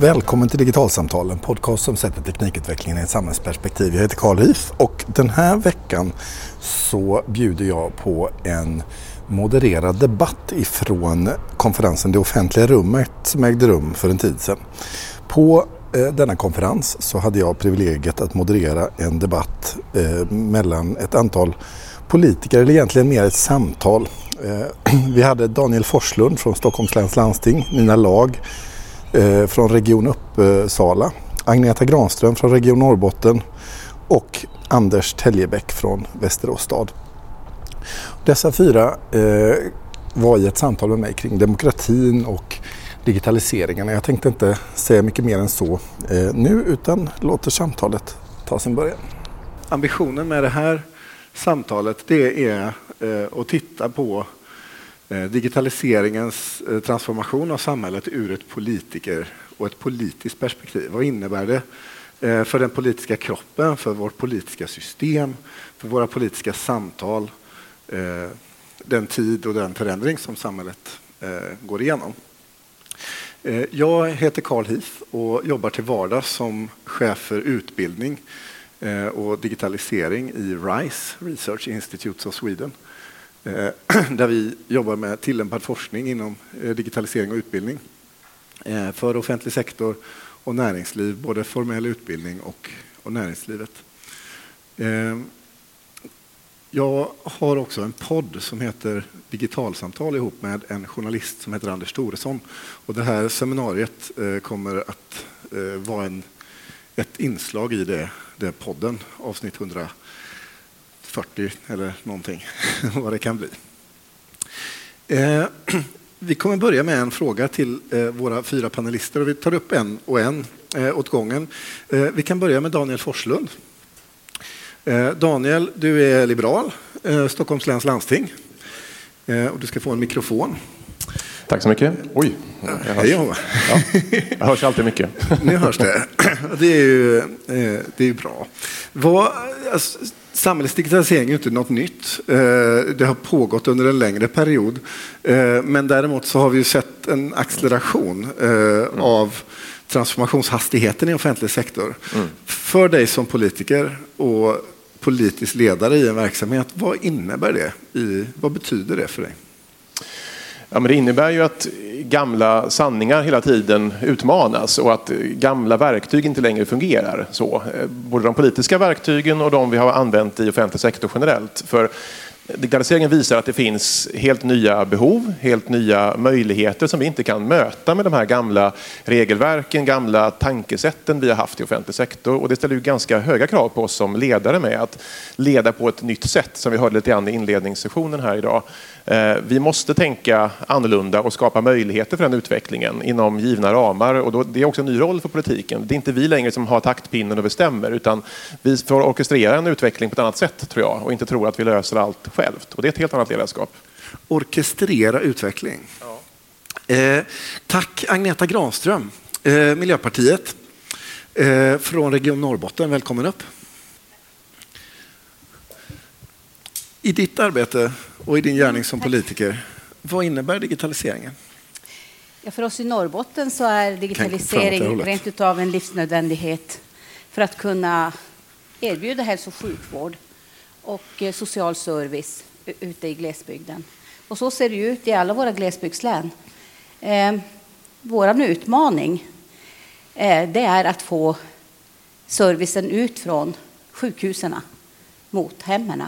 Välkommen till Digitalsamtal, en podcast som sätter teknikutvecklingen i ett samhällsperspektiv. Jag heter Carl Hif och den här veckan så bjuder jag på en modererad debatt ifrån konferensen Det offentliga rummet som ägde rum för en tid sedan. På eh, denna konferens så hade jag privilegiet att moderera en debatt eh, mellan ett antal politiker, eller egentligen mer ett samtal. Eh, vi hade Daniel Forslund från Stockholms läns landsting, Nina Lag Eh, från Region Uppsala, Agneta Granström från Region Norrbotten och Anders Teljebäck från Västerås stad. Dessa fyra eh, var i ett samtal med mig kring demokratin och digitaliseringen. Jag tänkte inte säga mycket mer än så eh, nu utan låter samtalet ta sin början. Ambitionen med det här samtalet det är eh, att titta på eh, Eh, digitaliseringens eh, transformation av samhället ur ett politiker och ett politiskt perspektiv. Vad innebär det eh, för den politiska kroppen, för vårt politiska system, för våra politiska samtal, den tid och den förändring som samhället går igenom. Jag heter Carl Heath och jobbar till vardags som chef för utbildning och digitalisering i RISE, Research Institutes of Sweden, Eh, där vi jobbar med tillämpad forskning inom eh, digitalisering och utbildning eh, för offentlig sektor och näringsliv, både formell utbildning och, och näringslivet. Jag har också en podd som heter Digitalsamtal ihop med en journalist som heter Anders Thoresson. Och det här seminariet kommer att vara en, ett inslag i det, det podden, avsnitt 100. 140 eller någonting, vad det kan bli. Vi kommer börja med en fråga till våra fyra panelister och vi tar upp en och en åt gången. Vi kan börja med Daniel Forslund. Daniel, du är liberal, Stockholms läns landsting. Och du ska få en mikrofon. Tack så mycket. Oj, jag hörs, ja, jag hörs alltid mycket. Nu hörs det. Det är ju, det är bra. Vad, alltså, samhällets digitalisering är inte något nytt. Det har pågått under en längre period. Men däremot så har vi sett en acceleration av transformationshastigheten i offentlig sektor. Mm. För dig som politiker och politisk ledare i en verksamhet, vad innebär det? I, vad betyder det för dig? Ja, men det innebär ju att gamla sanningar hela tiden utmanas och att gamla verktyg inte längre fungerar så. Eh, både de politiska verktygen och de vi har använt i offentlig sektor generellt. För Digitaliseringen visar att det finns helt nya behov, helt nya möjligheter som vi inte kan möta med de här gamla regelverken, gamla tankesätten vi har haft i offentlig sektor. Och det ställer ju ganska höga krav på oss som ledare med att leda på ett nytt sätt som vi hörde lite grann i inledningssessionen här idag. Eh, vi måste tänka annorlunda och skapa möjligheter för den utvecklingen inom givna ramar. Och då, det är också en ny roll för politiken. Det är inte vi längre som har taktpinnen och bestämmer utan vi får orkestrera en utveckling på ett annat sätt tror jag och inte tro att vi löser allt självt. Och det är ett helt annat ledarskap. Orkestrera utveckling. Ja. Eh, tack Agneta Granström, eh, Miljöpartiet eh, från Region Norrbotten. Välkommen upp. I ditt arbete och i din gärning som politiker, vad innebär digitaliseringen? Ja, för oss i Norrbotten så är digitalisering rent utav en livsnödvändighet för att kunna erbjuda hälso och sjukvård och eh, social service ute i glesbygden. Och så ser det ut i alla våra glesbygdslän. Eh, Vår utmaning eh, det är att få servicen ut från sjukhusen mot hemmen.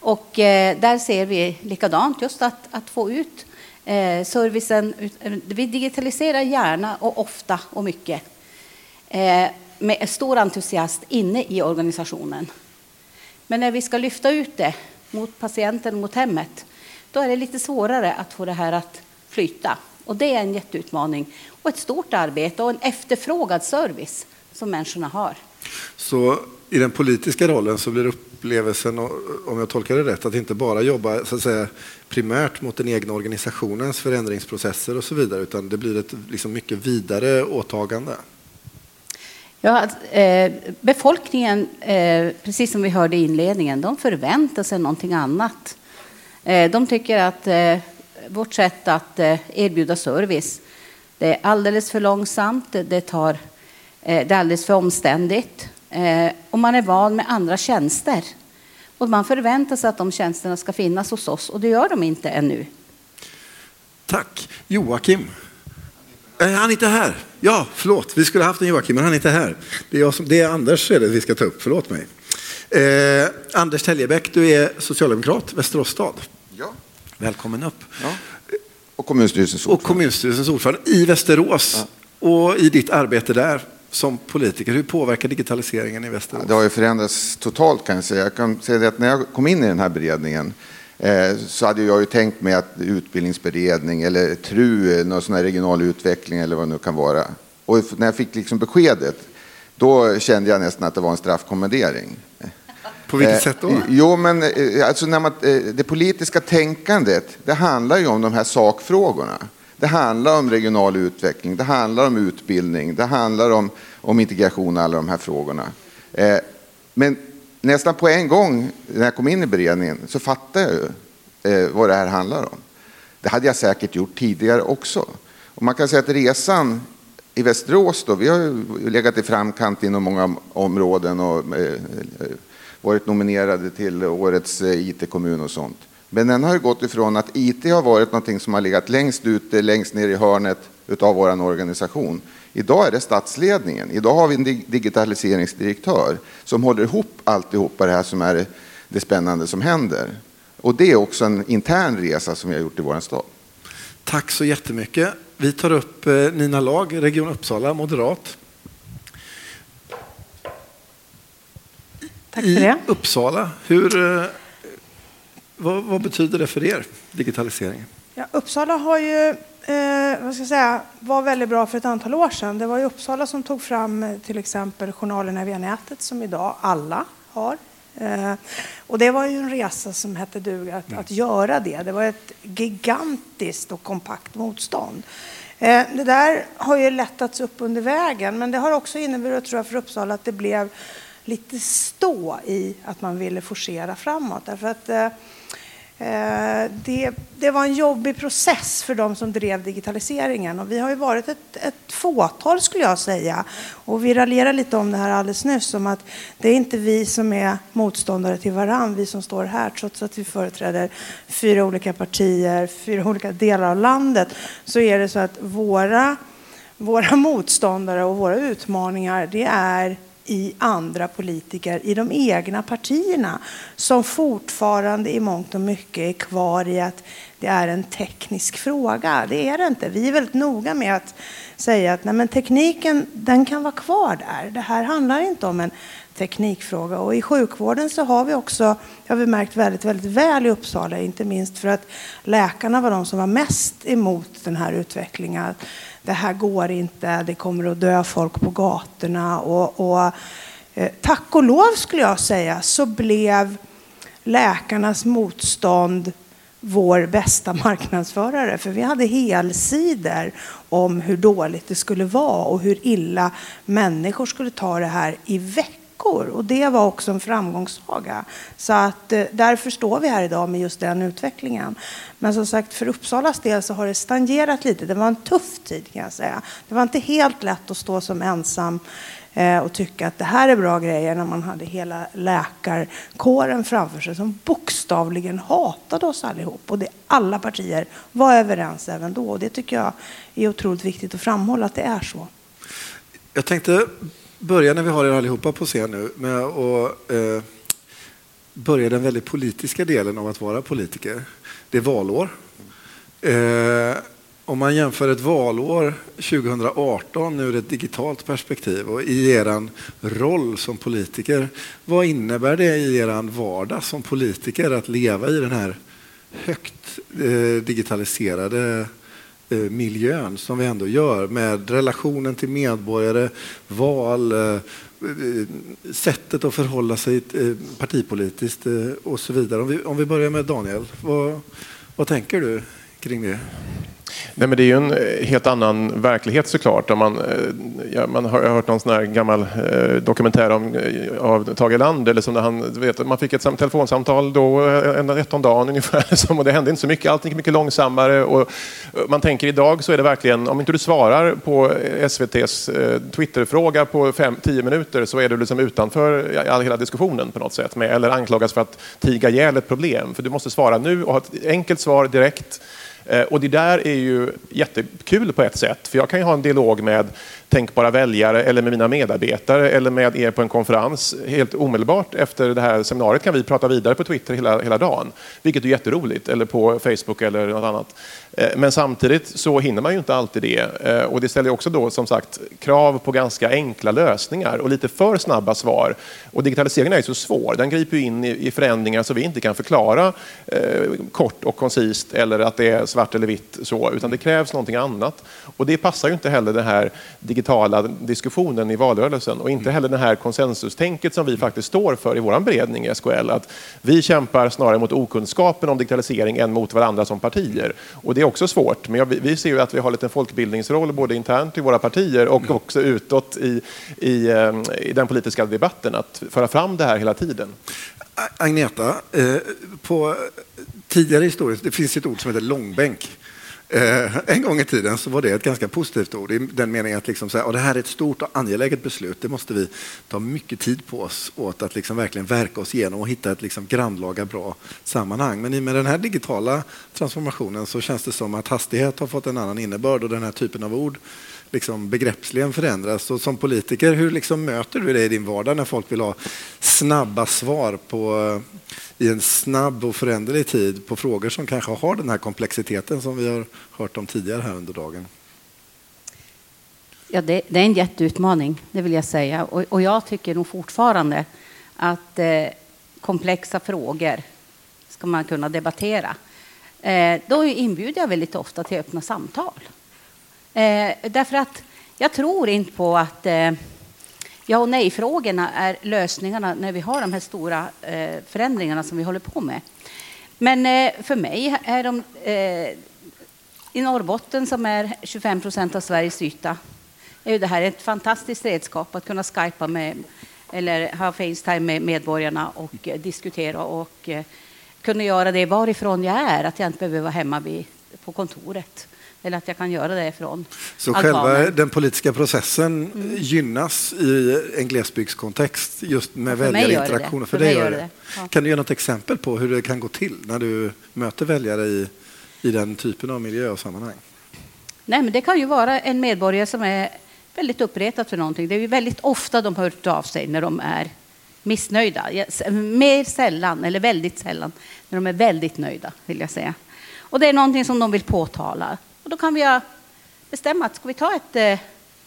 Och eh, där ser vi likadant, just att, att få ut eh, servicen. Eh, vi digitaliserar gärna och ofta och mycket med stor entusiast inne i organisationen. Men när vi ska lyfta ut det mot patienten, mot hemmet, då är det lite svårare att få det här att flyta. Och det är en jätteutmaning och ett stort arbete och en efterfrågad service som människorna har. Så i den politiska rollen så blir upplevelsen, om jag tolkar det rätt, att inte bara jobba så att säga, primärt mot den egna organisationens förändringsprocesser och så vidare, utan det blir ett liksom, mycket vidare åtagande. Ja, eh, befolkningen, eh, precis som vi hörde i inledningen, de förväntar sig någonting annat. Eh, de tycker att eh, vårt sätt att eh, erbjuda service Det är alldeles för långsamt, det, tar, eh, det är alldeles för omständigt eh, och man är van med andra tjänster. Och man förväntar sig att de tjänsterna ska finnas hos oss och det gör de inte ännu. Tack. Joakim. Är han inte här? Ja, förlåt. Vi skulle haft en Joakim, men han är inte här. Det är, som, det är Anders är det vi ska ta upp. Förlåt mig. Eh, Anders Teljebäck, du är socialdemokrat, Västerås stad. Ja. Välkommen upp. Ja. Och kommunstyrelsens ordförande. Och kommunstyrelsens ordförande i Västerås. Ja. Och i ditt arbete där som politiker, hur påverkar digitaliseringen i Västerås? Det har ju förändrats totalt kan jag säga. Jag kan säga att när jag kom in i den här beredningen eh, så hade jag ju tänkt mig att utbildningsberedning eller TRU, någon sån här regional utveckling eller vad det nu kan vara. Och när jag fick liksom beskedet, då kände jag nästan att det var en straffkommendering. På vilket eh, sätt då? Jo, men eh, alltså när man, det politiska tänkandet, det handlar ju om de här sakfrågorna. Det handlar om regional utveckling, det handlar om utbildning, det handlar om, om integration och alla de här frågorna. Eh, men nästan på en gång när jag kom in i beredningen så fattade jag ju eh, vad det här handlar om. Det hade jag säkert gjort tidigare också. Och man kan säga att resan i Västerås då, vi har ju legat i framkant inom många områden och eh, eh, varit nominerade till årets eh, IT-kommun och sånt. Men den har ju gått ifrån att IT har varit någonting som har legat längst ute, längst ner i hörnet utav vår organisation. Idag är det statsledningen. Idag har vi en digitaliseringsdirektör som håller ihop alltihopa det här som är det spännande som händer. Och det är också en intern resa som vi har gjort i vår stad. Tack så jättemycket. Vi tar upp eh, Nina Lag, Region Uppsala, moderat. Tack för det. I Uppsala, hur, eh, vad, vad, betyder det för er, digitaliseringen? Ja, Uppsala har ju, eh, vad ska jag säga, var väldigt bra för ett antal år sedan. Det var ju Uppsala som tog fram eh, till exempel journalerna via nätet som idag alla har. Eh, och det var ju en resa som hette duga att, att göra det. Det var ett gigantiskt och kompakt motstånd. Eh, det där har ju lättats upp under vägen, men det har också inneburit, tror jag, för Uppsala att det blev lite stå i att man ville forcera framåt. Därför att eh, Eh, det, det, var en jobbig process för de som drev digitaliseringen. Och vi har ju varit ett, ett fåtal skulle jag säga. Och vi raljerade lite om det här alldeles nyss, om att det är inte vi som är motståndare till varann, vi som står här, trots att vi företräder fyra olika partier, fyra olika delar av landet, så är det så att våra, våra motståndare och våra utmaningar, det är i andra politiker i de egna partierna som fortfarande i mångt och mycket är kvar i att det är en teknisk fråga. Det är det inte. Vi är väldigt noga med att säga att nej, men tekniken den kan vara kvar där. Det här handlar inte om en teknikfråga. Och I sjukvården så har vi också, det har vi märkt väldigt, väldigt väl i Uppsala, inte minst för att läkarna var de som var mest emot den här utvecklingen det här går inte, det kommer att dö folk på gatorna. Och, och eh, tack och lov skulle jag säga så blev läkarnas motstånd vår bästa marknadsförare. För vi hade helsidor om hur dåligt det skulle vara och hur illa människor skulle ta det här i veckor veckor. Och det var också en framgångssaga. Så att eh, därför står vi här idag med just den utvecklingen. Men som sagt, för Uppsalas del så har det stagnerat lite. Det var en tuff tid kan jag säga. Det var inte helt lätt att stå som ensam eh, och tycka att det här är bra grejer när man hade hela läkarkåren framför sig som bokstavligen hatade oss allihop. Och det, alla partier var överens även då. Och det tycker jag är otroligt viktigt att framhålla att det är så. Jag tänkte börja när vi har er allihopa på scen nu med att eh, börja den väldigt politiska delen av att vara politiker. Det är valår. Eh, om man jämför ett valår 2018 ur ett digitalt perspektiv och i er roll som politiker, vad innebär det i er vardag som politiker att leva i den här högt eh, digitaliserade Eh, miljön som vi ändå gör med relationen till medborgare, val, eh, eh, sättet att förhålla sig partipolitiskt och så vidare. Om vi, om vi börjar med Daniel, vad, vad tänker du kring det? Nej, men det är ju en eh, helt annan verklighet såklart. Om man, eh, ja, man har hört någon sån här gammal eh, dokumentär om, eh, av Tage Erlander. Han, vet, man fick ett telefonsamtal då, en, ett om dagen ungefär. och det hände inte så mycket. Allt gick mycket långsammare. Och man tänker idag så är det verkligen, om inte du svarar på SVTs eh, Twitterfråga på fem, tio minuter så är du liksom utanför ja, hela diskussionen på något sätt. Med, eller anklagas för att tiga ihjäl ett problem. För du måste svara nu och ha ett enkelt svar direkt. Eh, och det där är ju jättekul på ett sätt, för jag kan ju ha en dialog med tänkbara väljare eller med mina medarbetare eller med er på en konferens helt omedelbart efter det här seminariet kan vi prata vidare på Twitter hela, hela dagen, vilket är jätteroligt, eller på Facebook eller något annat. Eh, men samtidigt så hinner man ju inte alltid det eh, och det ställer också då som sagt krav på ganska enkla lösningar och lite för snabba svar. Och digitaliseringen är ju så svår, den griper in i förändringar som vi inte kan förklara eh, kort och koncist eller att det är svart eller vitt så, utan det krävs någonting annat. Och det passar ju inte heller det här digitala diskussionen i valrörelsen och inte heller det här konsensustänket som vi faktiskt står för i vår beredning i SKL, att vi kämpar snarare mot okunskapen om digitalisering än mot varandra som partier. Och det är också svårt, men vi ser ju att vi har lite folkbildningsroll både internt i våra partier och också utåt i, i, eh, i den politiska debatten, att föra fram det här hela tiden. Agneta, eh, på tidigare historia, det finns ett ord som heter långbänk. Eh, en gång i tiden så var det ett ganska positivt ord i den meningen att liksom säga, det här är ett stort och angeläget beslut. Det måste vi ta mycket tid på oss åt att liksom verkligen verka oss igenom och hitta ett liksom grannlaga bra sammanhang. Men i och med den här digitala transformationen så känns det som att hastighet har fått en annan innebörd och den här typen av ord liksom begreppsligen förändras. Och som politiker, hur liksom möter du det i din vardag när folk vill ha snabba svar på eh, i en snabb och föränderlig tid på frågor som kanske har den här komplexiteten som vi har hört om tidigare här under dagen? Ja, det, det är en jätteutmaning, det vill jag säga. Och, och jag tycker nog fortfarande att eh, komplexa frågor ska man kunna debattera. Eh, då inbjuder jag väldigt ofta till öppna samtal. Eh, därför att jag tror inte på att eh, ja och nej-frågorna är lösningarna när vi har de här stora eh, förändringarna som vi håller på med. Men eh, för mig är de eh, i Norrbotten som är 25 procent av Sveriges yta är det här ett fantastiskt redskap att kunna skypa med eller ha Facetime med medborgarna och eh, diskutera och eh, kunna göra det varifrån jag är, att jag inte behöver vara hemma vid, på kontoret eller att jag kan göra det från Så altanen. själva den politiska processen mm. gynnas i en glesbygdskontext just med ja, väljarinteraktioner? För, för dig gör det. Ja. Kan du ge något exempel på hur det kan gå till när du möter väljare i, i den typen av miljö och sammanhang? Nej, men det kan ju vara en medborgare som är väldigt uppretad för någonting. Det är ju väldigt ofta de hör av sig när de är missnöjda. Mer sällan, eller väldigt sällan, när de är väldigt nöjda, vill jag säga. Och det är någonting som de vill påtala. Och då kan vi bestämma att ska vi ta ett eh,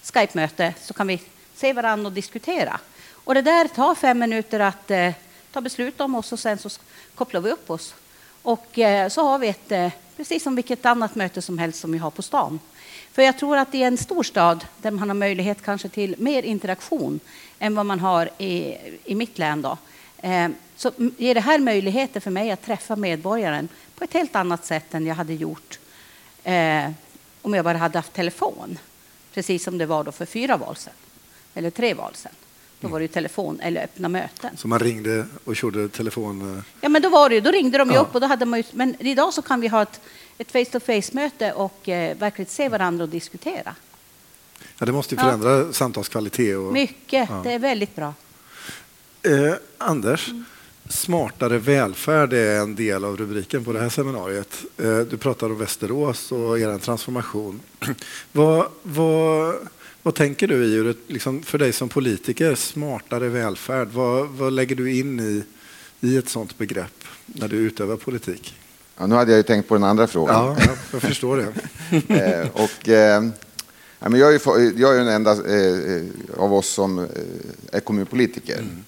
Skype-möte så kan vi se varandra och diskutera. Och det där tar fem minuter att eh, ta beslut om oss och sen så kopplar vi upp oss. Och eh, så har vi ett, eh, precis som vilket annat möte som helst som vi har på stan. För jag tror att i en stor stad där man har möjlighet kanske till mer interaktion än vad man har i, i mitt län då, eh, så ger det här möjligheter för mig att träffa medborgaren på ett helt annat sätt än jag hade gjort eh, om jag bara hade haft telefon. Precis som det var då för fyra val sedan, eller tre val sedan. Då var det telefon eller öppna möten. Så man ringde och körde telefon? Eh? Ja, men då var det Då ringde de ju ja. upp och då hade man ju, Men idag så kan vi ha ett, ett face-to-face-möte och eh, verkligen se varandra och diskutera. Ja, det måste ju förändra ja. samtalskvalitet. Och, Mycket. Ja. Det är väldigt bra. Eh, Anders, mm. Smartare välfärd är en del av rubriken på det här seminariet. Eh, du pratar om Västerås och er transformation. Vad, vad, vad tänker du i, liksom för dig som politiker, smartare välfärd? Vad, vad lägger du in i, i ett sådant begrepp när du utövar politik? Ja, nu hade jag ju tänkt på den andra frågan. Ja, jag förstår det. Eh, och, eh, jag, är, jag är den enda av oss som är kommunpolitiker. Mm.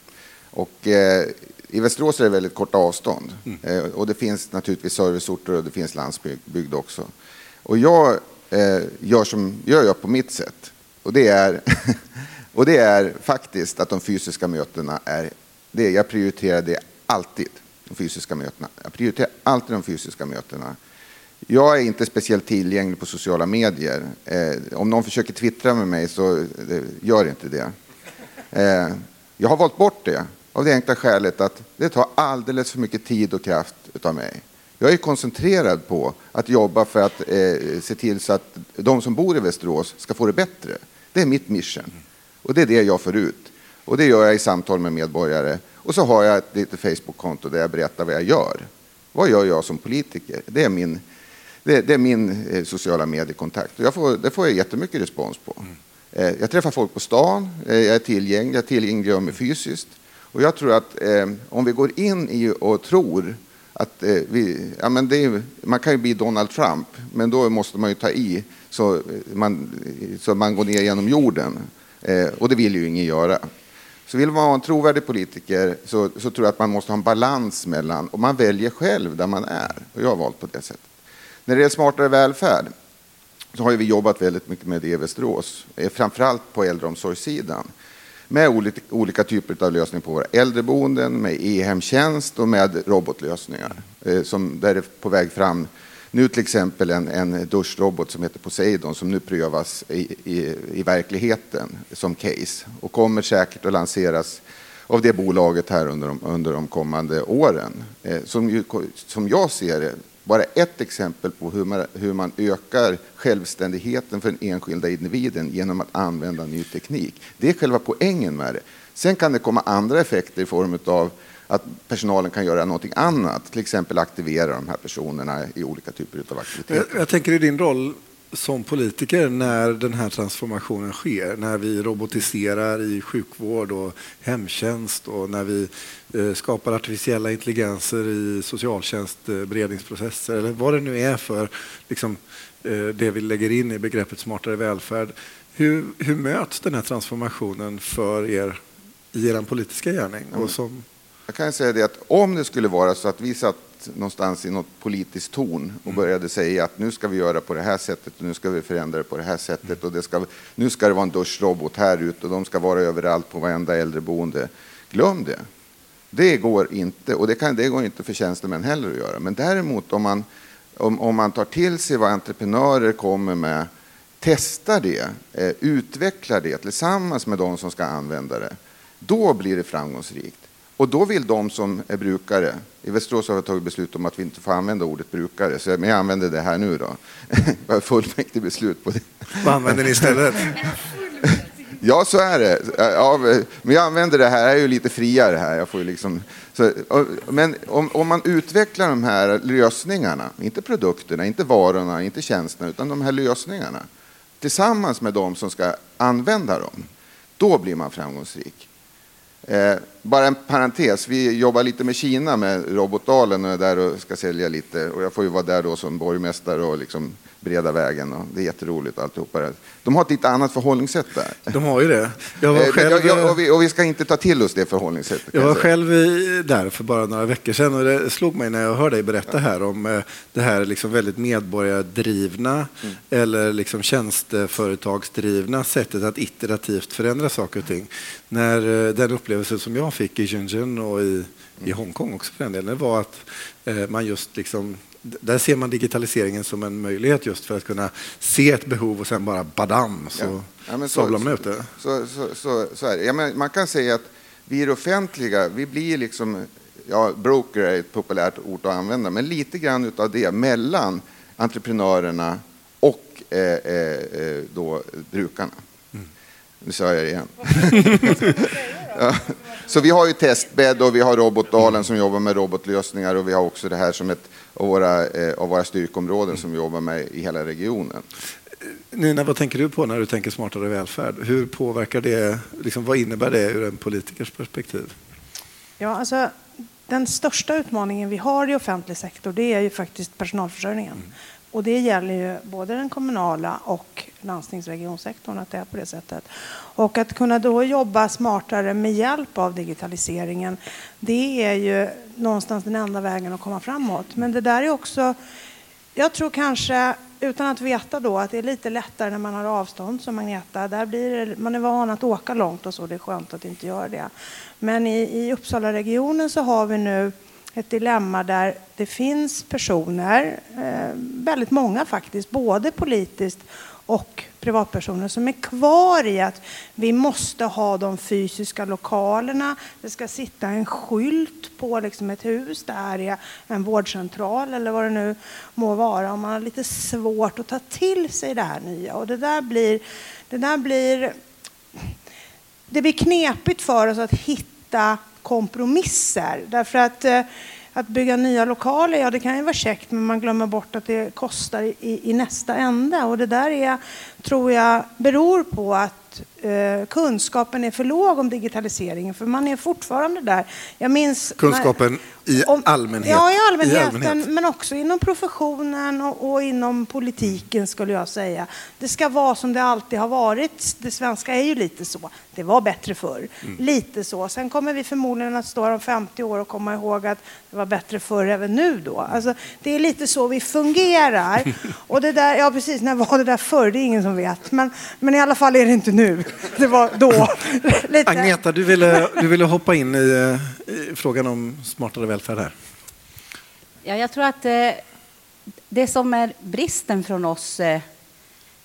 Och i Västerås är det väldigt korta avstånd mm. eh, och det finns naturligtvis serviceorter och det finns landsbygd också. Och jag eh, gör som jag gör på mitt sätt och det är, och det är faktiskt att de fysiska mötena är det. Jag prioriterar det alltid, de fysiska mötena. Jag prioriterar alltid de fysiska mötena. Jag är inte speciellt tillgänglig på sociala medier. Eh, om någon försöker twittra med mig så eh, gör inte det. Eh, jag har valt bort det av det enkla skälet att det tar alldeles för mycket tid och kraft av mig. Jag är koncentrerad på att jobba för att eh, se till så att de som bor i Västerås ska få det bättre. Det är mitt mission. Och det är det jag får ut. Och det gör jag i samtal med medborgare. Och så har jag ett litet Facebook-konto där jag berättar vad jag gör. Vad gör jag som politiker? Det är min, det, det är min eh, sociala mediekontakt. Och jag får, det får jag jättemycket respons på. Mm. Eh, jag träffar folk på stan, eh, jag är tillgänglig, jag tillgängliggör mig fysiskt. Och jag tror att eh, om vi går in i och tror att eh, vi, ja, men är, man kan ju bli Donald Trump, men då måste man ju ta i så eh, man, så man går ner genom jorden. Eh, och det vill ju ingen göra. Så vill man vara en trovärdig politiker så, så tror jag att man måste ha en balans mellan, och man väljer själv där man är. Och jag har valt på det sättet. När det gäller smartare välfärd så har vi jobbat väldigt mycket med det i Västerås, eh, framförallt på äldreomsorgssidan med olika, olika typer av lösningar på våra äldreboenden, med e-hemtjänst och med robotlösningar. Eh, som, där är på väg fram nu till exempel en, en duschrobot som heter Poseidon som nu prövas i, i, i verkligheten som case och kommer säkert att lanseras av det bolaget här under de, under de kommande åren. Eh, som, ju, som jag ser det bara ett exempel på hur man, hur man ökar självständigheten för den enskilda individen genom att använda ny teknik. Det är själva poängen med det. Sen kan det komma andra effekter i form av att personalen kan göra någonting annat, till exempel aktivera de här personerna i olika typer av aktiviteter. Jag, jag tänker i din roll som politiker när den här transformationen sker, när vi robotiserar i sjukvård och hemtjänst och när vi eh, skapar artificiella intelligenser i socialtjänstberedningsprocesser eller vad det nu är för liksom, eh, det vi lägger in i begreppet smartare välfärd. Hur, hur möts den här transformationen för er i er politiska gärning? Och som... Jag kan säga det att om det skulle vara så att vi satt någonstans i något politiskt ton och mm. började säga att nu ska vi göra på det här sättet och nu ska vi förändra det på det här sättet och det ska, nu ska det vara en duschrobot här ute och de ska vara överallt på varenda äldreboende. Glöm det. Det går inte och det, kan, det går inte för tjänstemän heller att göra. Men däremot om man, om, om man tar till sig vad entreprenörer kommer med, testar det, eh, utvecklar det tillsammans med de som ska använda det, då blir det framgångsrikt. Och då vill de som är brukare, i Västerås har vi tagit beslut om att vi inte får använda ordet brukare, så jag, men jag använder det här nu då. Jag har fullmäktige beslut på det. Vad använder ni istället? Ja, så är det. Ja, men jag använder det här, jag är ju lite friare här. Jag får liksom, så, men om, om, man utvecklar de här lösningarna, inte produkterna, inte varorna, inte tjänsterna, utan de här lösningarna tillsammans med de som ska använda dem, då blir man framgångsrik. Eh, bara en parentes, vi jobbar lite med Kina med Robotdalen och är där och ska sälja lite. Och jag får ju vara där då som borgmästare och liksom breda vägen. Och det är jätteroligt alltihopa. De har ett lite annat förhållningssätt där. De har ju det. Jag var eh, själv, jag, och, vi, och, vi, ska inte ta till oss det förhållningssättet. Jag var själv där för bara några veckor sedan och det slog mig när jag hörde dig berätta här om eh, det här liksom väldigt medborgardrivna mm. eller liksom tjänsteföretagsdrivna sättet att iterativt förändra saker och ting. När den upplevelse som jag fick i Shenzhen och i, i Hongkong också för den delen var att man just liksom där ser man digitaliseringen som en möjlighet just för att kunna se ett behov och sen bara badam så ja. ja sablar man ut det. Så, så, så, så är det. Ja, men man kan säga att vi offentliga, vi blir liksom, ja, broker är ett populärt ord att använda, men lite grann av det mellan entreprenörerna och eh, eh, eh då brukarna. Mm. Nu sa jag det igen. ja. Så vi har ju testbädd och vi har Robotdalen som jobbar med robotlösningar och vi har också det här som ett av våra, eh, av våra styrkområden som vi jobbar med i hela regionen. Nina, vad tänker du på när du tänker smartare välfärd? Hur påverkar det, liksom, vad innebär det ur en politikers perspektiv? Ja, alltså, den största utmaningen vi har i offentlig sektor det är ju faktiskt personalförsörjningen. Mm. Och det gäller ju både den kommunala och landstingsregionsektorn att det är på det sättet. Och att kunna då jobba smartare med hjälp av digitaliseringen, det är ju någonstans den enda vägen att komma framåt. Men det där är också, jag tror kanske utan att veta då att det är lite lättare när man har avstånd som Agneta. Där blir det, man är van att åka långt och så, det är skönt att inte göra det. Men i, i Uppsala-regionen så har vi nu ett dilemma där det finns personer, eh, väldigt många faktiskt, både politiskt och privatpersoner som är kvar i att vi måste ha de fysiska lokalerna. Det ska sitta en skylt på liksom ett hus. Det här är en vårdcentral eller vad det nu må vara. Och man har lite svårt att ta till sig det här nya. Och det där blir, det där blir, det blir knepigt för oss att hitta kompromisser. Därför att eh, att bygga nya lokaler, ja det kan ju vara käckt men man glömmer bort att det kostar i, i nästa ände. Och det där är, tror jag beror på att eh, kunskapen är för låg om digitaliseringen för man är fortfarande där. Jag minns kunskapen när, i, om, allmänhet. Ja, i allmänheten, i allmänhet. men också inom professionen och, och, inom politiken skulle jag säga. Det ska vara som det alltid har varit. Det svenska är ju lite så. Det var bättre förr. Mm. Lite så. Sen kommer vi förmodligen att stå här om 50 år och komma ihåg att det var bättre förr även nu då. Alltså, det är lite så vi fungerar. Och det där, ja precis, när var det där förr? Det är ingen som vet. Men, men i alla fall är det inte nu. Det var då. Lite. Agneta, du ville, du ville hoppa in i, i frågan om smartare välfärd här. Ja, jag tror att eh, det som är bristen från oss eh,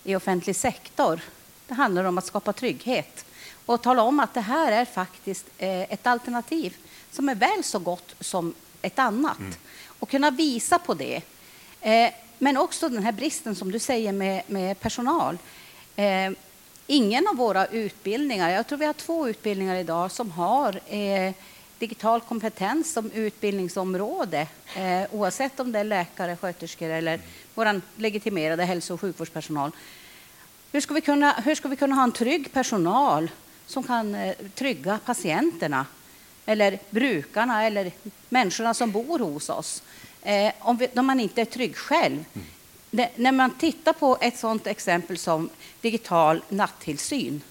i offentlig sektor, det handlar om att skapa trygghet och tala om att det här är faktiskt eh, ett alternativ som är väl så gott som ett annat. Mm. Och kunna visa på det. Eh, men också den här bristen som du säger med, med personal. Ingen av våra utbildningar, jag tror vi har två utbildningar idag som har eh, digital kompetens som utbildningsområde, eh, oavsett om det är läkare, sköterskor eller vår legitimerade hälso och sjukvårdspersonal. Hur ska, vi kunna, hur ska vi kunna ha en trygg personal som kan eh, trygga patienterna eller brukarna eller människorna som bor hos oss eh, om, vi, om man inte är trygg själv? Mm. Mm. Det, när man tittar på ett sådant exempel som digital nattillsyn.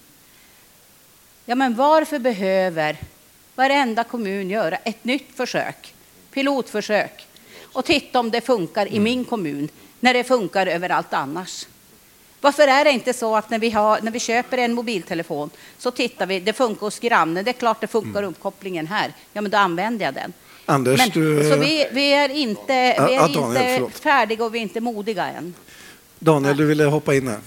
Ja, men varför behöver varenda kommun göra ett nytt försök, pilotförsök och titta om det funkar i min kommun när det funkar överallt annars? Varför är det inte så att när vi, har, när vi köper en mobiltelefon så tittar vi, det funkar hos grannen, det är klart det funkar mm. uppkopplingen här, ja men då använder jag den. Anders, men, du... Så vi, vi är inte, vi är ja, Daniel, inte färdiga och vi är inte modiga än. Daniel, du ville hoppa in här.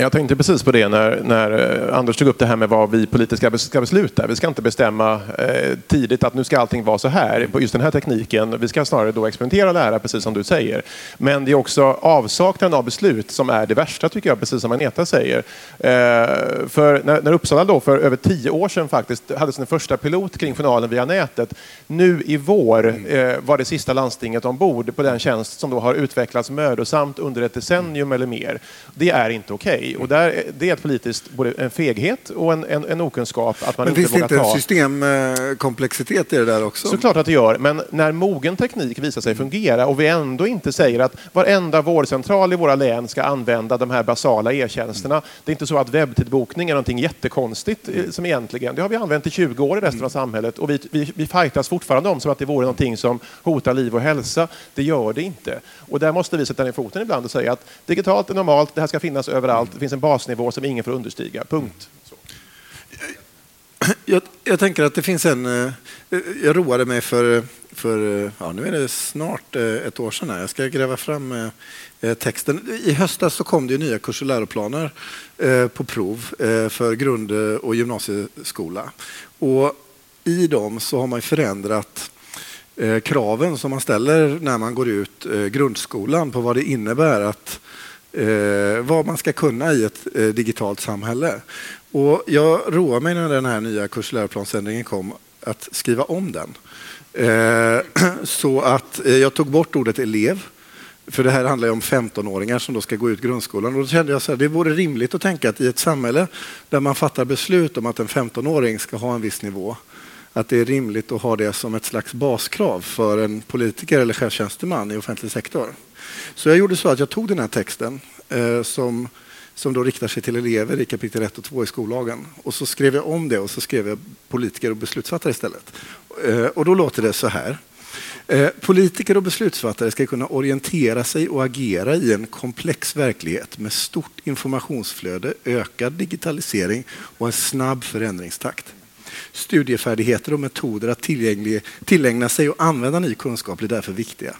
Jag tänkte precis på det när, när eh, Anders tog upp det här med vad vi politiska ska besluta. Vi ska inte bestämma eh, tidigt att nu ska allting vara så här på just den här tekniken. Vi ska snarare då experimentera och lära, precis som du säger. Men det är också avsaknaden av beslut som är det värsta, tycker jag, precis som Agneta säger. Eh, för när, när Uppsala då för över tio år sedan faktiskt hade sin första pilot kring journalen via nätet. Nu i vår eh, var det sista landstinget ombord på den tjänst som då har utvecklats mödosamt under ett decennium eller mer. Det är inte okej. Okay. Och där, det är politiskt, både en feghet och en, en, en okunskap att man men inte ta... Finns det inte en systemkomplexitet i det där också? Såklart att det gör, men när mogen teknik visar sig fungera och vi ändå inte säger att varenda vårdcentral i våra län ska använda de här basala e-tjänsterna. Det är inte så att webbtidbokning är någonting jättekonstigt mm. som egentligen. Det har vi använt i 20 år i resten av samhället och vi, vi, vi fightas fortfarande om som att det vore någonting som hotar liv och hälsa. Det gör det inte. Och där måste vi sätta ner foten ibland och säga att digitalt är normalt, det här ska finnas överallt det finns en basnivå som ingen får understiga. Punkt. Jag, jag, tänker att det finns en... Eh, jag roade mig för, för eh, ja, nu är det snart eh, ett år sedan. Här. Jag ska gräva fram texten. I höstas så kom det nya kurs och läroplaner på prov för grund och gymnasieskola. Och I dem så har man förändrat Eh, kraven som man ställer när man går ut eh, grundskolan på vad det innebär att eh, vad man ska kunna i ett digitalt samhälle. Och jag roade mig när den här nya kursläroplansändringen kom att skriva om den. Så att jag tog bort ordet elev. För det här handlar ju om 15-åringar som då ska gå ut grundskolan. Och då kände jag att det vore rimligt att tänka att i ett samhälle där man fattar beslut om att en 15-åring ska ha en viss nivå, att det är rimligt att ha det som ett slags baskrav för en politiker eller chefstjänsteman i offentlig sektor. Så jag gjorde så att jag tog den här texten eh, som, som då riktar sig till elever i kapitel 1 och 2 i skollagen och så skrev jag om det och så skrev jag politiker och beslutsfattare istället. Eh, och då låter det så här. Eh, politiker och beslutsfattare ska kunna orientera sig och agera i en komplex verklighet med stort informationsflöde, ökad digitalisering och en snabb förändringstakt. Studiefärdigheter och metoder att tillägna sig och använda ny kunskap blir därför viktiga.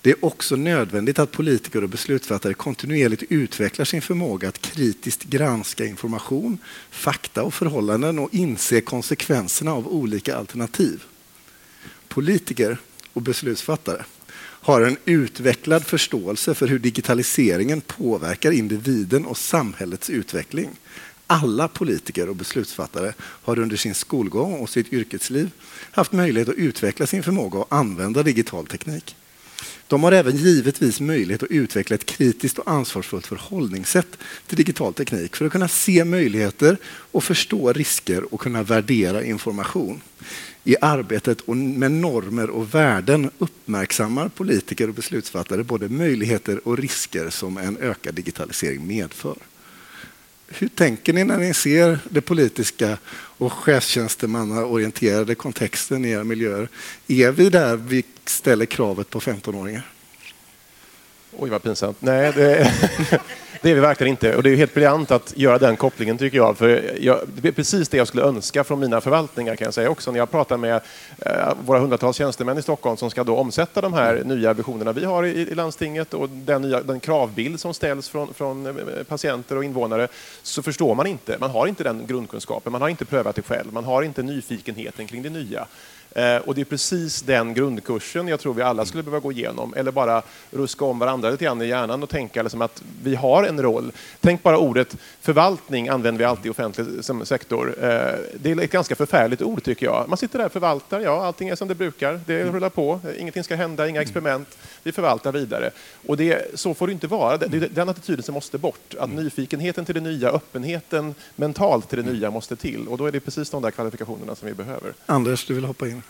Det är också nödvändigt att politiker och beslutsfattare kontinuerligt utvecklar sin förmåga att kritiskt granska information, fakta och förhållanden och inse konsekvenserna av olika alternativ. Politiker och beslutsfattare har en utvecklad förståelse för hur digitaliseringen påverkar individen och samhällets utveckling. Alla politiker och beslutsfattare har under sin skolgång och sitt yrkesliv haft möjlighet att utveckla sin förmåga att använda digital teknik. De har även givetvis möjlighet att utveckla ett kritiskt och ansvarsfullt förhållningssätt till digital teknik för att kunna se möjligheter och förstå risker och kunna värdera information. I arbetet med normer och värden uppmärksammar politiker och beslutsfattare både möjligheter och risker som en ökad digitalisering medför. Hur tänker ni när ni ser det politiska och chefstjänstemannaorienterade kontexten i era miljöer? Är vi där vi ställer kravet på 15-åringar? Oj, vad pinsamt. Nej, det, det, är vi verkligen inte. Och det är helt briljant att göra den kopplingen, tycker jag. För jag, det är precis det jag skulle önska från mina förvaltningar, kan jag säga också. När jag pratar med eh, våra hundratals tjänstemän i Stockholm som ska då omsätta de här nya visionerna vi har i, i landstinget och den, nya, den kravbild som ställs från, från eh, patienter och invånare, så förstår man inte. Man har inte den grundkunskapen, man har inte prövat det själv, man har inte nyfikenheten kring det nya. Eh, och det är precis den grundkursen jag tror vi alla skulle behöva gå igenom. Eller bara ruska om varandra lite grann i hjärnan och tänka liksom att vi har en roll. Tänk bara ordet förvaltning använder vi alltid i offentlig sektor. Eh, det är ett ganska förfärligt ord tycker jag. Man sitter där och förvaltar, ja allting är som det brukar. Det rullar på, ingenting ska hända, inga experiment. Vi förvaltar vidare. Och det, så får det inte vara. Den attityden som måste bort. Att nyfikenheten till det nya, öppenheten mentalt till det nya måste till. Och då är det precis de där kvalifikationerna som vi behöver. Anders, du vill hoppa in?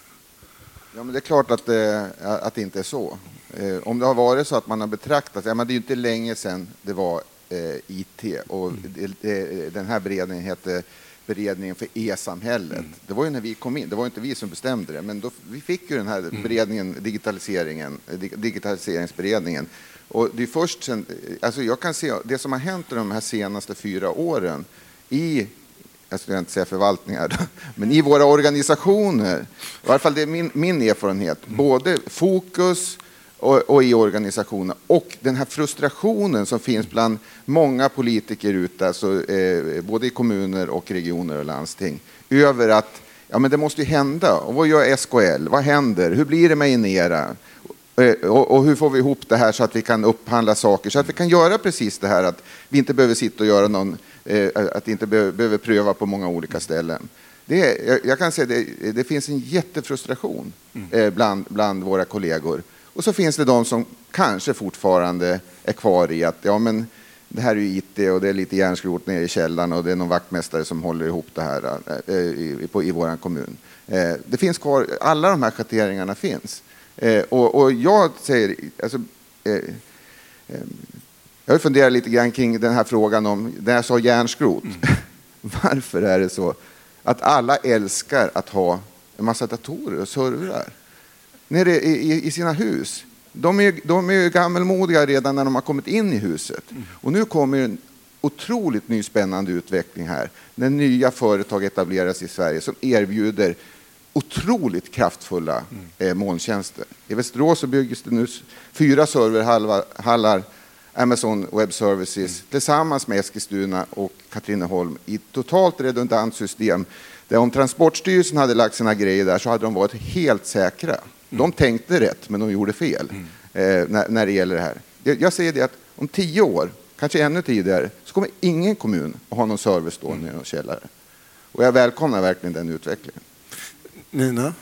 Ja, men det är klart att det, att det inte är så. Eh, om det har varit så att man har betraktat, ja, men det är ju inte länge sedan det var eh, IT och mm. det, det, den här beredningen hette beredningen för e-samhället. Mm. Det var ju när vi kom in, det var inte vi som bestämde det, men då, vi fick ju den här mm. beredningen, digitaliseringen, digitaliseringsberedningen. Och det är först sen, alltså jag kan se det som har hänt de här senaste fyra åren i jag skulle inte säga förvaltningar, men i våra organisationer, i alla fall det är min, min erfarenhet, både fokus och, och, i organisationer och den här frustrationen som finns bland många politiker ute, alltså, eh, både i kommuner och regioner och landsting, över att ja, men det måste ju hända. Och vad gör SKL? Vad händer? Hur blir det med Inera? Eh, och, och hur får vi ihop det här så att vi kan upphandla saker, så att vi kan göra precis det här att vi inte behöver sitta och göra någon Eh, att inte behöver pröva på många olika ställen. Det, jag, jag kan säga det, det finns en jättefrustration mm. eh, bland, bland våra kollegor. Och så finns det de som kanske fortfarande är kvar i att ja, men det här är ju IT och det är lite järnskrot nere i källaren och det är någon vaktmästare som håller ihop det här eh, i, i, i vår kommun. Eh, det finns kvar, alla de här schatteringarna finns. Eh, och, och, jag säger, alltså, eh, jag funderar lite grann kring den här frågan om, när jag sa järnskrot. Mm. Varför är det så att alla älskar att ha en massa datorer och servrar nere i, i sina hus? De är, de är gammelmodiga redan när de har kommit in i huset. Och nu kommer en otroligt ny spännande utveckling här när nya företag etableras i Sverige som erbjuder otroligt kraftfulla eh, molntjänster. I Västerås så byggs det nu fyra serverhallar Amazon Web Services mm. tillsammans med Eskilstuna och Katrineholm i ett totalt redundant system. Där om Transportstyrelsen hade lagt sina grejer där så hade de varit helt säkra. Mm. De tänkte rätt, men de gjorde fel mm. eh, när, när det gäller det här. Jag, jag säger det att om tio år, kanske ännu tidigare, så kommer ingen kommun att ha någon service stående i någon källare. Och jag välkomnar verkligen den utvecklingen. Nina?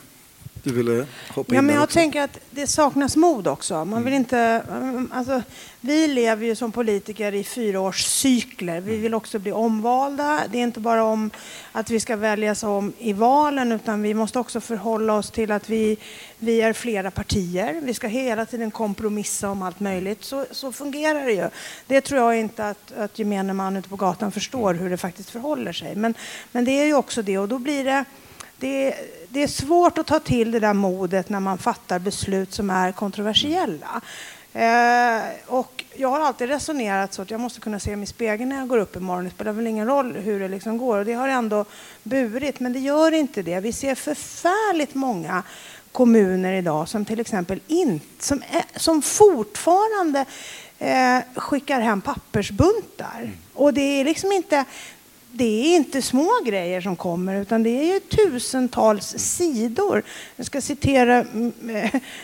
Du ville hoppa ja, in men Jag också. tänker att det saknas mod också. Man vill mm. inte, alltså, vi lever ju som politiker i fyraårscykler. Vi vill också bli omvalda. Det är inte bara om att vi ska väljas om i valen utan vi måste också förhålla oss till att vi, vi är flera partier. Vi ska hela tiden kompromissa om allt möjligt. Så, så fungerar det ju. Det tror jag inte att, att gemene man ute på gatan förstår hur det faktiskt förhåller sig. Men, men det är ju också det och då blir det det, det, är svårt att ta till det där modet när man fattar beslut som är kontroversiella. Eh, och jag har alltid resonerat så att jag måste kunna se mig i spegeln när jag går upp imorgon. Det spelar väl ingen roll hur det liksom går. Och det har ändå burit, men det gör inte det. Vi ser förfärligt många kommuner idag som till exempel in, som, som fortfarande eh, skickar hem pappersbuntar. Mm. Och det är liksom inte det är inte små grejer som kommer, utan det är tusentals sidor. Jag ska citera mm,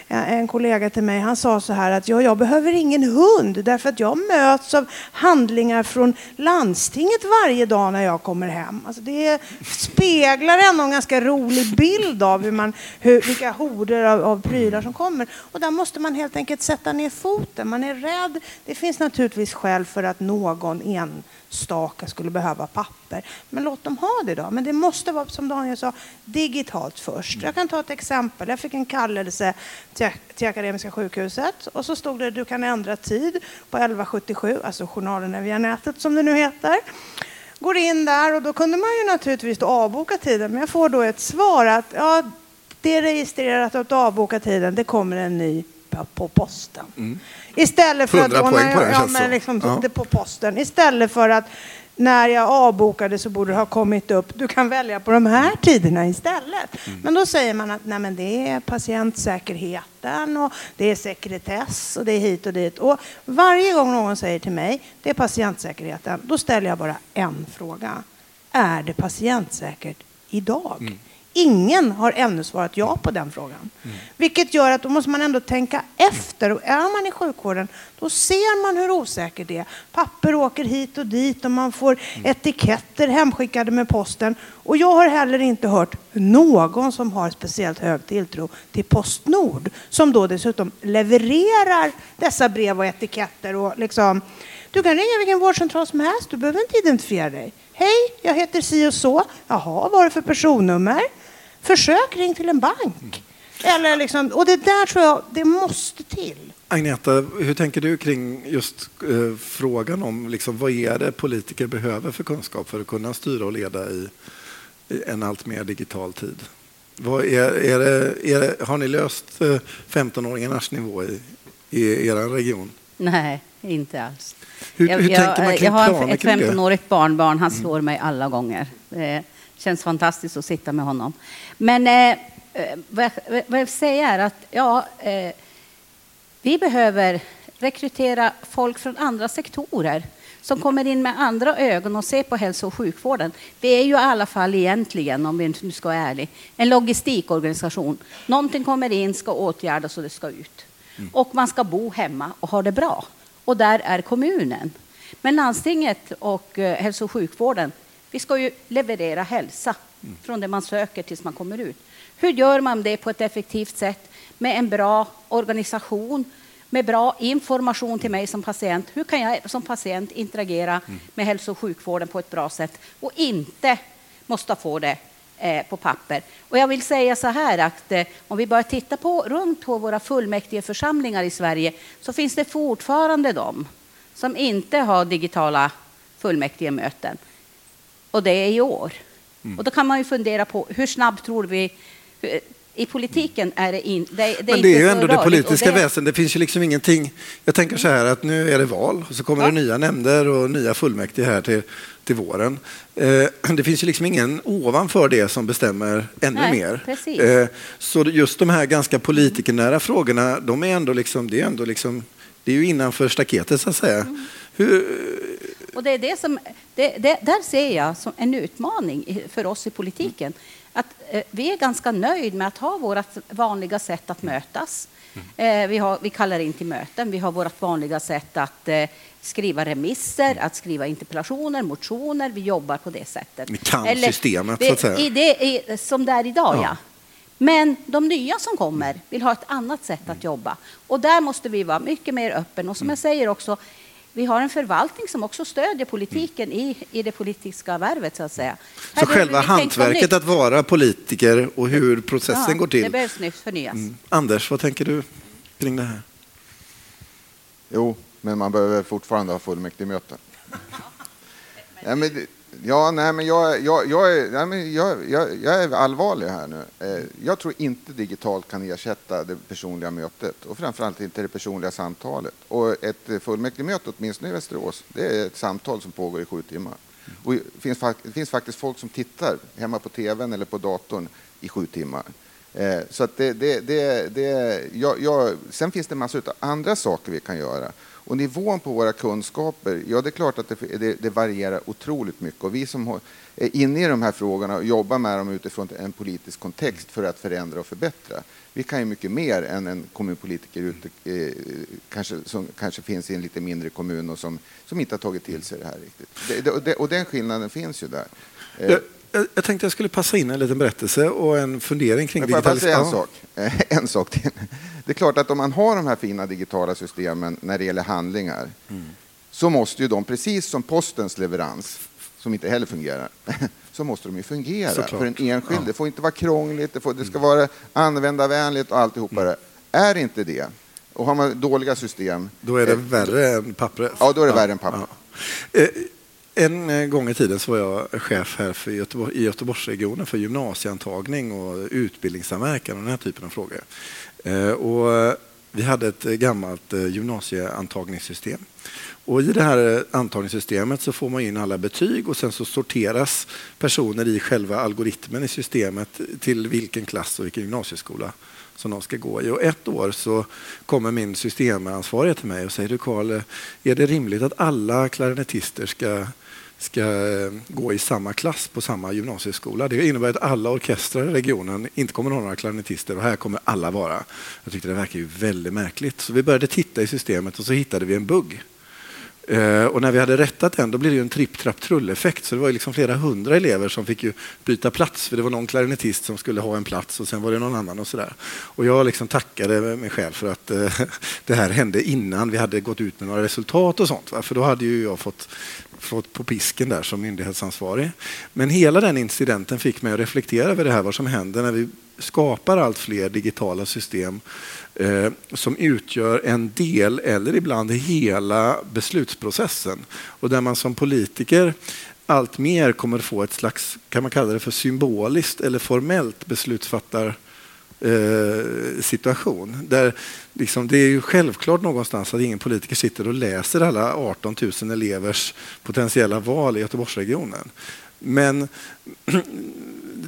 eh, en kollega till mig. Han sa så här att ja, jag behöver ingen hund därför att jag möts av handlingar från landstinget varje dag när jag kommer hem. Alltså det speglar ändå en ganska rolig bild av hur man, hur, vilka horder av, av prylar som kommer. Och där måste man helt enkelt sätta ner foten. Man är rädd. Det finns naturligtvis skäl för att någon en enstaka skulle behöva papper. Men låt dem ha det då. Men det måste vara, som Daniel sa, digitalt först. Jag kan ta ett exempel. Jag fick en kallelse till, till Akademiska sjukhuset och så stod det du kan ändra tid på 1177, alltså journalen via nätet som det nu heter. Går in där och då kunde man ju naturligtvis avboka tiden, men jag får då ett svar att ja, det är registrerat att avboka tiden, det kommer en ny på posten. Mm. Istället för att, poäng på den, ja, men liksom, ja. det på posten. Istället för att när jag avbokade så borde det ha kommit upp, du kan välja på de här tiderna istället. Mm. Men då säger man att nej, men det är patientsäkerheten och det är sekretess och det är hit och dit. Och varje gång någon säger till mig, det är patientsäkerheten, då ställer jag bara en fråga. Är det patientsäkert idag? Mm. Ingen har ännu svarat ja på den frågan. Mm. Vilket gör att då måste man ändå tänka efter. Och är man i sjukvården, då ser man hur osäkert det är. Papper åker hit och dit och man får mm. etiketter hemskickade med posten. Och jag har heller inte hört någon som har speciellt hög tilltro till Postnord, som då dessutom levererar dessa brev och etiketter. Och liksom, du kan ringa vilken vårdcentral som helst, du behöver inte identifiera dig. Hej, jag heter si och så. Jaha, vad är det för personnummer? Försök ring till en bank. Eller liksom, och det där tror jag, det måste till. Agneta, hur tänker du kring just eh, frågan om liksom, vad är det politiker behöver för kunskap för att kunna styra och leda i, i en allt mer digital tid? Vad är, är det, är det, har ni löst eh, 15-åringarnas nivå i, i er region? Nej, inte alls. Hur, jag, hur jag, tänker man kring jag har ett 15-årigt barnbarn, han mm. slår mig alla gånger. Eh, känns fantastiskt att sitta med honom. Men eh, eh vad, jag, vad jag säger är att ja, eh, vi behöver rekrytera folk från andra sektorer som kommer in med andra ögon och ser på hälso och sjukvården. Vi är ju i alla fall egentligen, om vi nu ska vara ärliga, en logistikorganisation. Någonting kommer in, ska åtgärdas och det ska ut. Mm. Och man ska bo hemma och ha det bra. Och där är kommunen. Men landstinget och eh, hälso och sjukvården vi ska ju leverera hälsa mm. från det man söker tills man kommer ut. Hur gör man det på ett effektivt sätt med en bra organisation, med bra information till mig som patient? Hur kan jag som patient interagera mm. med hälso och sjukvården på ett bra sätt och inte måste få det eh, på papper? Och jag vill säga så här att eh, om vi börjar titta på runt på våra fullmäktige församlingar i Sverige så finns det fortfarande de som inte har digitala fullmäktige möten. Och det är i år. Mm. Och då kan man ju fundera på hur snabbt tror vi i politiken är det, in, det, det Men det är ju ändå det politiska det... väsendet. Det finns ju liksom ingenting. Jag tänker så här att nu är det val och så kommer ja. det nya nämnder och nya fullmäktige här till, till våren. Eh, det finns ju liksom ingen ovanför det som bestämmer ännu Nej, mer. Eh, så just de här ganska politikernära frågorna, de är ändå liksom, det är ändå liksom, det är ju innanför staketet så att säga. Mm. Hur, och det är det som, det, det, där ser jag som en utmaning för oss i politiken. Att eh, vi är ganska nöjda med att ha vårt vanliga sätt att mötas. Eh, vi, har, vi kallar in till möten. Vi har vårt vanliga sätt att eh, skriva remisser, att skriva interpellationer, motioner. Vi jobbar på det sättet. Vi kan Eller, systemet, så att säga. I det, i, som det är idag, ja. ja. Men de nya som kommer vill ha ett annat sätt att jobba. Och där måste vi vara mycket mer öppen. Och som jag säger också, vi har en förvaltning som också stödjer politiken i, i det politiska värvet. Så att säga. Så själva hantverket att vara politiker och hur processen ja, går till? Det behövs nytt förnyas. Mm. Anders, vad tänker du kring det här? Jo, men man behöver fortfarande ha fullmäktigemöten. ja, men, Ja, nej, men jag, jag, jag, är, nej, men jag, jag, jag är allvarlig här nu. Eh, jag tror inte digitalt kan ersätta det personliga mötet och framförallt inte det personliga samtalet. Och ett fullmäktigemöte, åtminstone i Västerås, det är ett samtal som pågår i sju timmar. Och det, finns, det finns faktiskt folk som tittar hemma på tvn eller på datorn i sju timmar. Eh, så att det, det, det, det, jag, jag, sen finns det massor av andra saker vi kan göra. Och nivån på våra kunskaper, ja det är klart att det, det, det, varierar otroligt mycket. Och vi som är inne i de här frågorna och jobbar med dem utifrån en politisk kontext för att förändra och förbättra. Vi kan ju mycket mer än en kommunpolitiker ute, eh, kanske, som kanske finns i en lite mindre kommun och som, som inte har tagit till sig det här riktigt. Det, det, och den skillnaden finns ju där. Eh jag, tänkte jag skulle passa in en liten berättelse och en fundering kring digitalisering. En sak, en sak till. Det är klart att om man har de här fina digitala systemen när det gäller handlingar mm. så måste ju de, precis som postens leverans, som inte heller fungerar, så måste de ju fungera Såklart. för en enskild. Ja. Det får inte vara krångligt, det, får, det ska vara användarvänligt och alltihopa mm. det. Är inte det, och har man dåliga system... Då är det eh, värre än pappret. Ja, då är det ja. värre än pappret. Ja. En eh, gång i tiden så var jag chef här för Göteborg, i Göteborgsregionen för gymnasieantagning och utbildningssamverkan och den här typen av frågor. Eh, och eh, vi hade ett gammalt gymnasieantagningssystem. Och I det här antagningssystemet så får man in alla betyg och sen så sorteras personer i själva algoritmen i systemet till vilken klass och vilken gymnasieskola som de ska gå i. Och ett år så kommer min systemansvarige till mig och säger du Karl, är det rimligt att alla klarinettister ska ska eh, gå i samma klass på samma gymnasieskola. Det innebär att alla orkestrar i regionen inte kommer att ha några klarinettister och här kommer alla vara. Jag tyckte det verkar ju väldigt märkligt. Så vi började titta i systemet och så hittade vi en bugg. Eh, och när vi hade rättat den då blev det en tripp-trapp-trull-effekt. Så det var liksom flera hundra elever som fick ju byta plats. För det var någon klarinettist som skulle ha en plats och sen var det någon annan. och sådär. Och Jag liksom tackade mig själv för att eh, det här hände innan vi hade gått ut med några resultat och sånt. Va? För då hade ju jag fått fått på pisken där som myndighetsansvarig. Men hela den incidenten fick mig att reflektera över det här, vad som händer när vi skapar allt fler digitala system Eh, som utgör en del eller ibland hela beslutsprocessen och där man som politiker allt mer kommer få ett slags, kan man kalla det för symboliskt eller formellt beslutsfattar Eh, situation. Där liksom, det är ju självklart någonstans att ingen politiker sitter och läser alla 18 000 elevers potentiella val i Göteborgsregionen. Men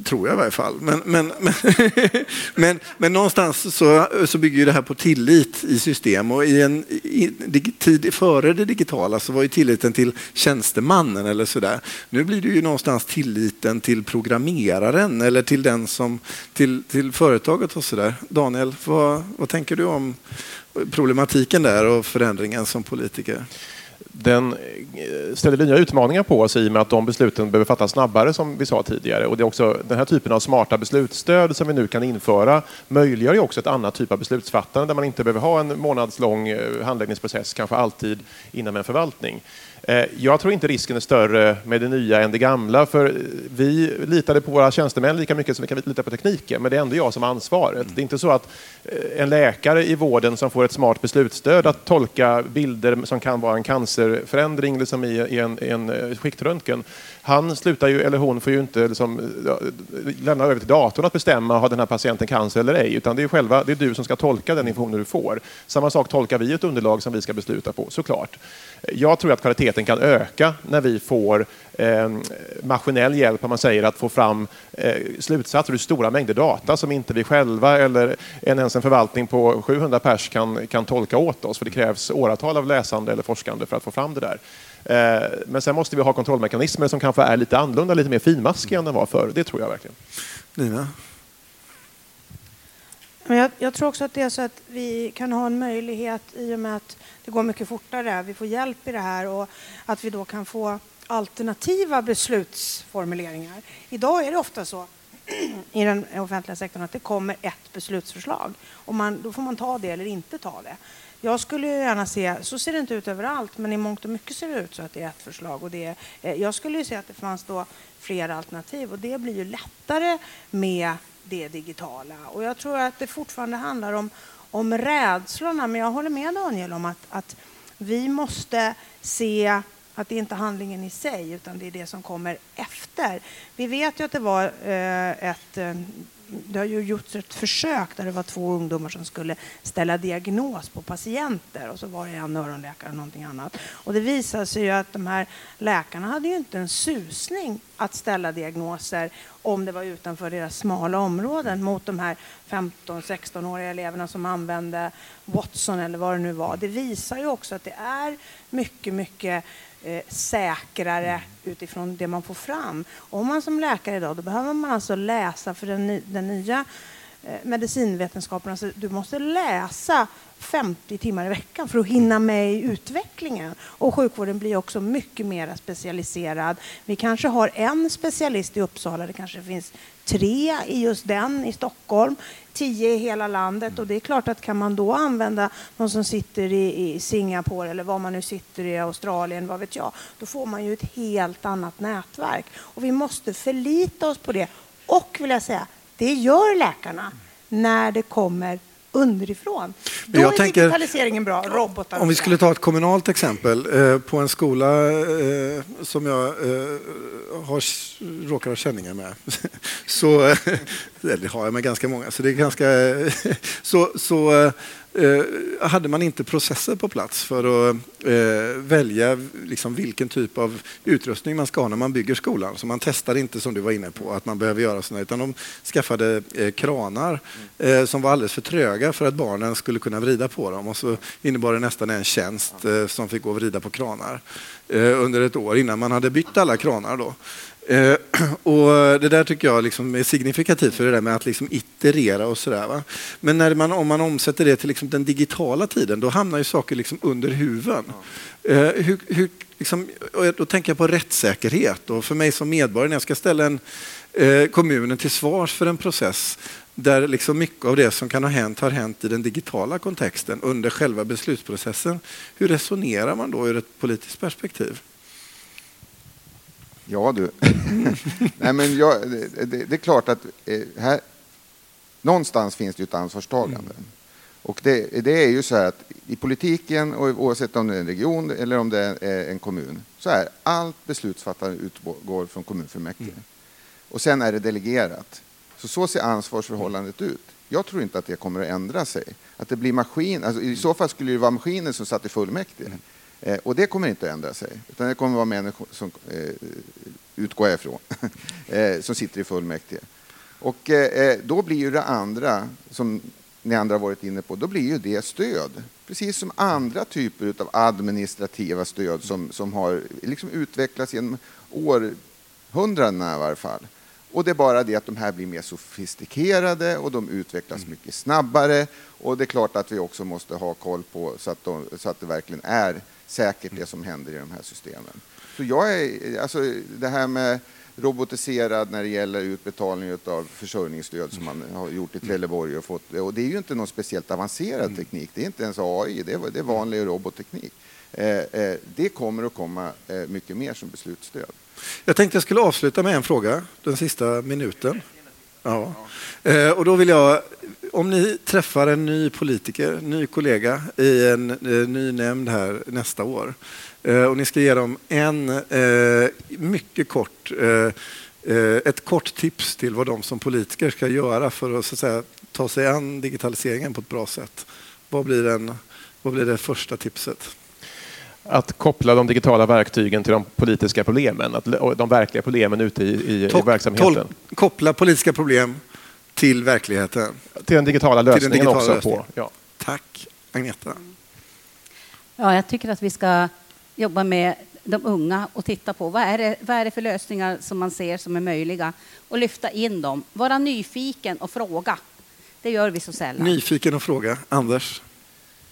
tror jag i varje fall. Men, men, men, men, men någonstans så, så bygger det här på tillit i system och i en i, tid före det digitala så var ju tilliten till tjänstemannen eller sådär. Nu blir det ju någonstans tilliten till programmeraren eller till den som till, till företaget och sådär. Daniel, vad, vad tänker du om problematiken där och förändringen som politiker? Den eh, ställer nya utmaningar på oss i och med att de besluten behöver fattas snabbare som vi sa tidigare. Och det är också den här typen av smarta beslutsstöd som vi nu kan införa möjliggör ju också ett annat typ av beslutsfattande där man inte behöver ha en månadslång eh, handläggningsprocess, kanske alltid inom en förvaltning. Eh, jag tror inte risken är större med det nya än det gamla, för vi litade på våra tjänstemän lika mycket som vi kan lita på tekniken, men det är ändå jag som har ansvaret. Mm. Det är inte så att eh, en läkare i vården som får ett smart beslutsstöd att tolka bilder som kan vara en cancerförändring liksom i en, en eh, skiktröntgen, han slutar ju, eller hon får ju inte liksom, lämna över till datorn att bestämma har den här patienten cancer eller ej, utan det är, själva, det är du som ska tolka den informationen du får. Samma sak tolkar vi ett underlag som vi ska besluta på, såklart. Jag tror att kvaliteten kan öka när vi får eh, maskinell hjälp, om man säger, att få fram eh, slutsatser ur stora mängder data som inte vi själva eller en, ens en förvaltning på 700 pers kan, kan tolka åt oss, för det krävs åratal av läsande eller forskande för att få fram det där. Eh, men sen måste vi ha kontrollmekanismer som kanske är lite annorlunda, lite mer finmaskiga än de var förr. Det tror jag verkligen. Nina? Men jag, jag, tror också att det är så att vi kan ha en möjlighet i och med att det går mycket fortare, vi får hjälp i det här och att vi då kan få alternativa beslutsformuleringar. Idag är det ofta så i den offentliga sektorn att det kommer ett beslutsförslag och man, då får man ta det eller inte ta det. Jag skulle gärna se, så ser det inte ut överallt, men i mångt och mycket ser det ut så att det är ett förslag. Och det, eh, jag skulle ju se att det fanns då flera alternativ och det blir ju lättare med det digitala. Och jag tror att det fortfarande handlar om, om rädslorna, men jag håller med Daniel om att, att vi måste se Att det inte är handlingen i sig, utan det är det som kommer efter. Vi vet ju att det var eh, ett eh, det har ju gjorts ett försök där det var två ungdomar som skulle ställa diagnos på patienter och så var det en öronläkare och någonting annat. Och det visade sig ju att de här läkarna hade ju inte en susning att ställa diagnoser om det var utanför deras smala områden mot de här 15-16-åriga eleverna som använde Watson eller vad det nu var. Det visar ju också att det är mycket, mycket eh, säkrare utifrån det man får fram. Om man som läkare idag, då behöver man alltså läsa för den, den nya eh, medicinvetenskapen, alltså, du måste läsa 50 timmar i veckan för att hinna med i utvecklingen. Och sjukvården blir också mycket mer specialiserad. Vi kanske har en specialist i Uppsala, det kanske finns tre i just den i Stockholm, tio i hela landet. Och det är klart att kan man då använda någon som sitter i, i Singapore eller var man nu sitter i Australien, vad vet jag, då får man ju ett helt annat nätverk. Och vi måste förlita oss på det. Och vill jag säga, det gör läkarna när det kommer underifrån. Då jag är tänker, digitaliseringen bra, robotar. Om vi skulle ta ett kommunalt exempel. Eh, på en skola eh, som jag eh, har, råkar ha känningar med, så, det har jag med ganska många, så det är ganska... så, så Eh, hade man inte processer på plats för att eh, välja liksom vilken typ av utrustning man ska ha när man bygger skolan. Så man testar inte, som du var inne på, att man behöver göra sådana, utan de skaffade eh, kranar som var alldeles för tröga för att barnen skulle kunna vrida på dem. Och så innebar det nästan en tjänst som fick gå och vrida på kranar under ett år innan man hade bytt alla kranar. Då. Eh, och det där tycker jag liksom är signifikativt för det där med att liksom iterera och sådär. Men när man, om man omsätter det till liksom den digitala tiden, då hamnar ju saker liksom under huven. Eh, hur, hur, liksom, då tänker jag på rättssäkerhet. Och för mig som medborgare, när jag ska ställa en, eh, kommunen till svars för en process där liksom mycket av det som kan ha hänt har hänt i den digitala kontexten under själva beslutsprocessen. Hur resonerar man då ur ett politiskt perspektiv? Ja du. Nej, men jag, det, det, är klart att eh, här, någonstans finns det ett ansvarstagande. Mm. Och det, det, är ju så här att i politiken, och oavsett om det är en region eller om det är en kommun, så är allt beslutsfattande utgår från kommunfullmäktige. Mm. Och sen är det delegerat. Så så ser ansvarsförhållandet ut. Jag tror inte att det kommer att ändra sig. Att det blir maskin, alltså I så fall skulle det vara maskinen som satt i fullmäktige. Mm. Eh, och det kommer inte att ändra sig, utan det kommer att vara människor som, eh, utgår jag ifrån, eh, som sitter i fullmäktige. Och eh, eh, då blir ju det andra, som ni andra har varit inne på, då blir ju det stöd. Precis som andra typer av administrativa stöd som, som har liksom utvecklats genom århundradena i varje fall. Och det är bara det att de här blir mer sofistikerade och de utvecklas mycket snabbare. Och det är klart att vi också måste ha koll på så att, de, så att det verkligen är säkert det som händer i de här systemen. Så jag är, alltså det här med robotiserad när det gäller utbetalning av försörjningsstöd som man har gjort i Trelleborg och fått. Och det är ju inte någon speciellt avancerad mm. teknik. Det är inte ens AI, det är, det är vanlig robotteknik. Eh, eh, det kommer att komma eh, mycket mer som beslutsstöd. Jag tänkte jag skulle avsluta med en fråga, den sista minuten. Ja. Och då vill jag, om ni träffar en ny politiker, ny kollega i en eh, ny nämnd här nästa år eh, och ni ska ge dem en mycket kort, ett kort tips till vad de som politiker ska göra för att, så att säga, ta sig an digitaliseringen på ett bra sätt. Vad blir, den, vad blir det första tipset? att koppla de digitala verktygen till de politiska problemen, att de verkliga problemen ute i, i, i verksamheten. koppla politiska problem till verkligheten. Till den digitala lösningen den digitala också. Lösningen. På, ja. Tack, Agneta. Ja, jag tycker att vi ska jobba med de unga och titta på vad är, det, vad är det för lösningar som man ser som är möjliga och lyfta in dem. Vara nyfiken och fråga. Det gör vi så sällan. Nyfiken och fråga. Anders?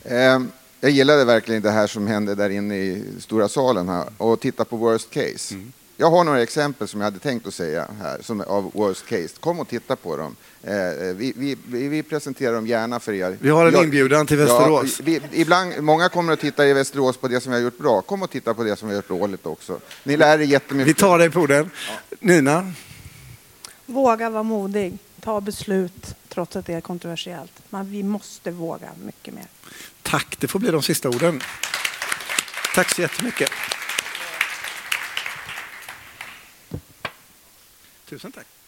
Um jag gillade verkligen det här som hände där inne i stora salen här och titta på worst case. Mm. Jag har några exempel som jag hade tänkt att säga här som av worst case. Kom och titta på dem. Eh, vi, vi, vi, presenterar dem gärna för er. Vi har en inbjudan till Västerås. Ja, vi, ibland, många kommer att titta i Västerås på det som vi har gjort bra. Kom och titta på det som vi har gjort dåligt också. Ni lär er jättemycket. Vi tar dig på den. Ja. Nina? Våga vara modig. Ta beslut trots att det är kontroversiellt. Men vi måste våga mycket mer. Tack, det får bli de sista orden. Tack så jättemycket. Tusen tack.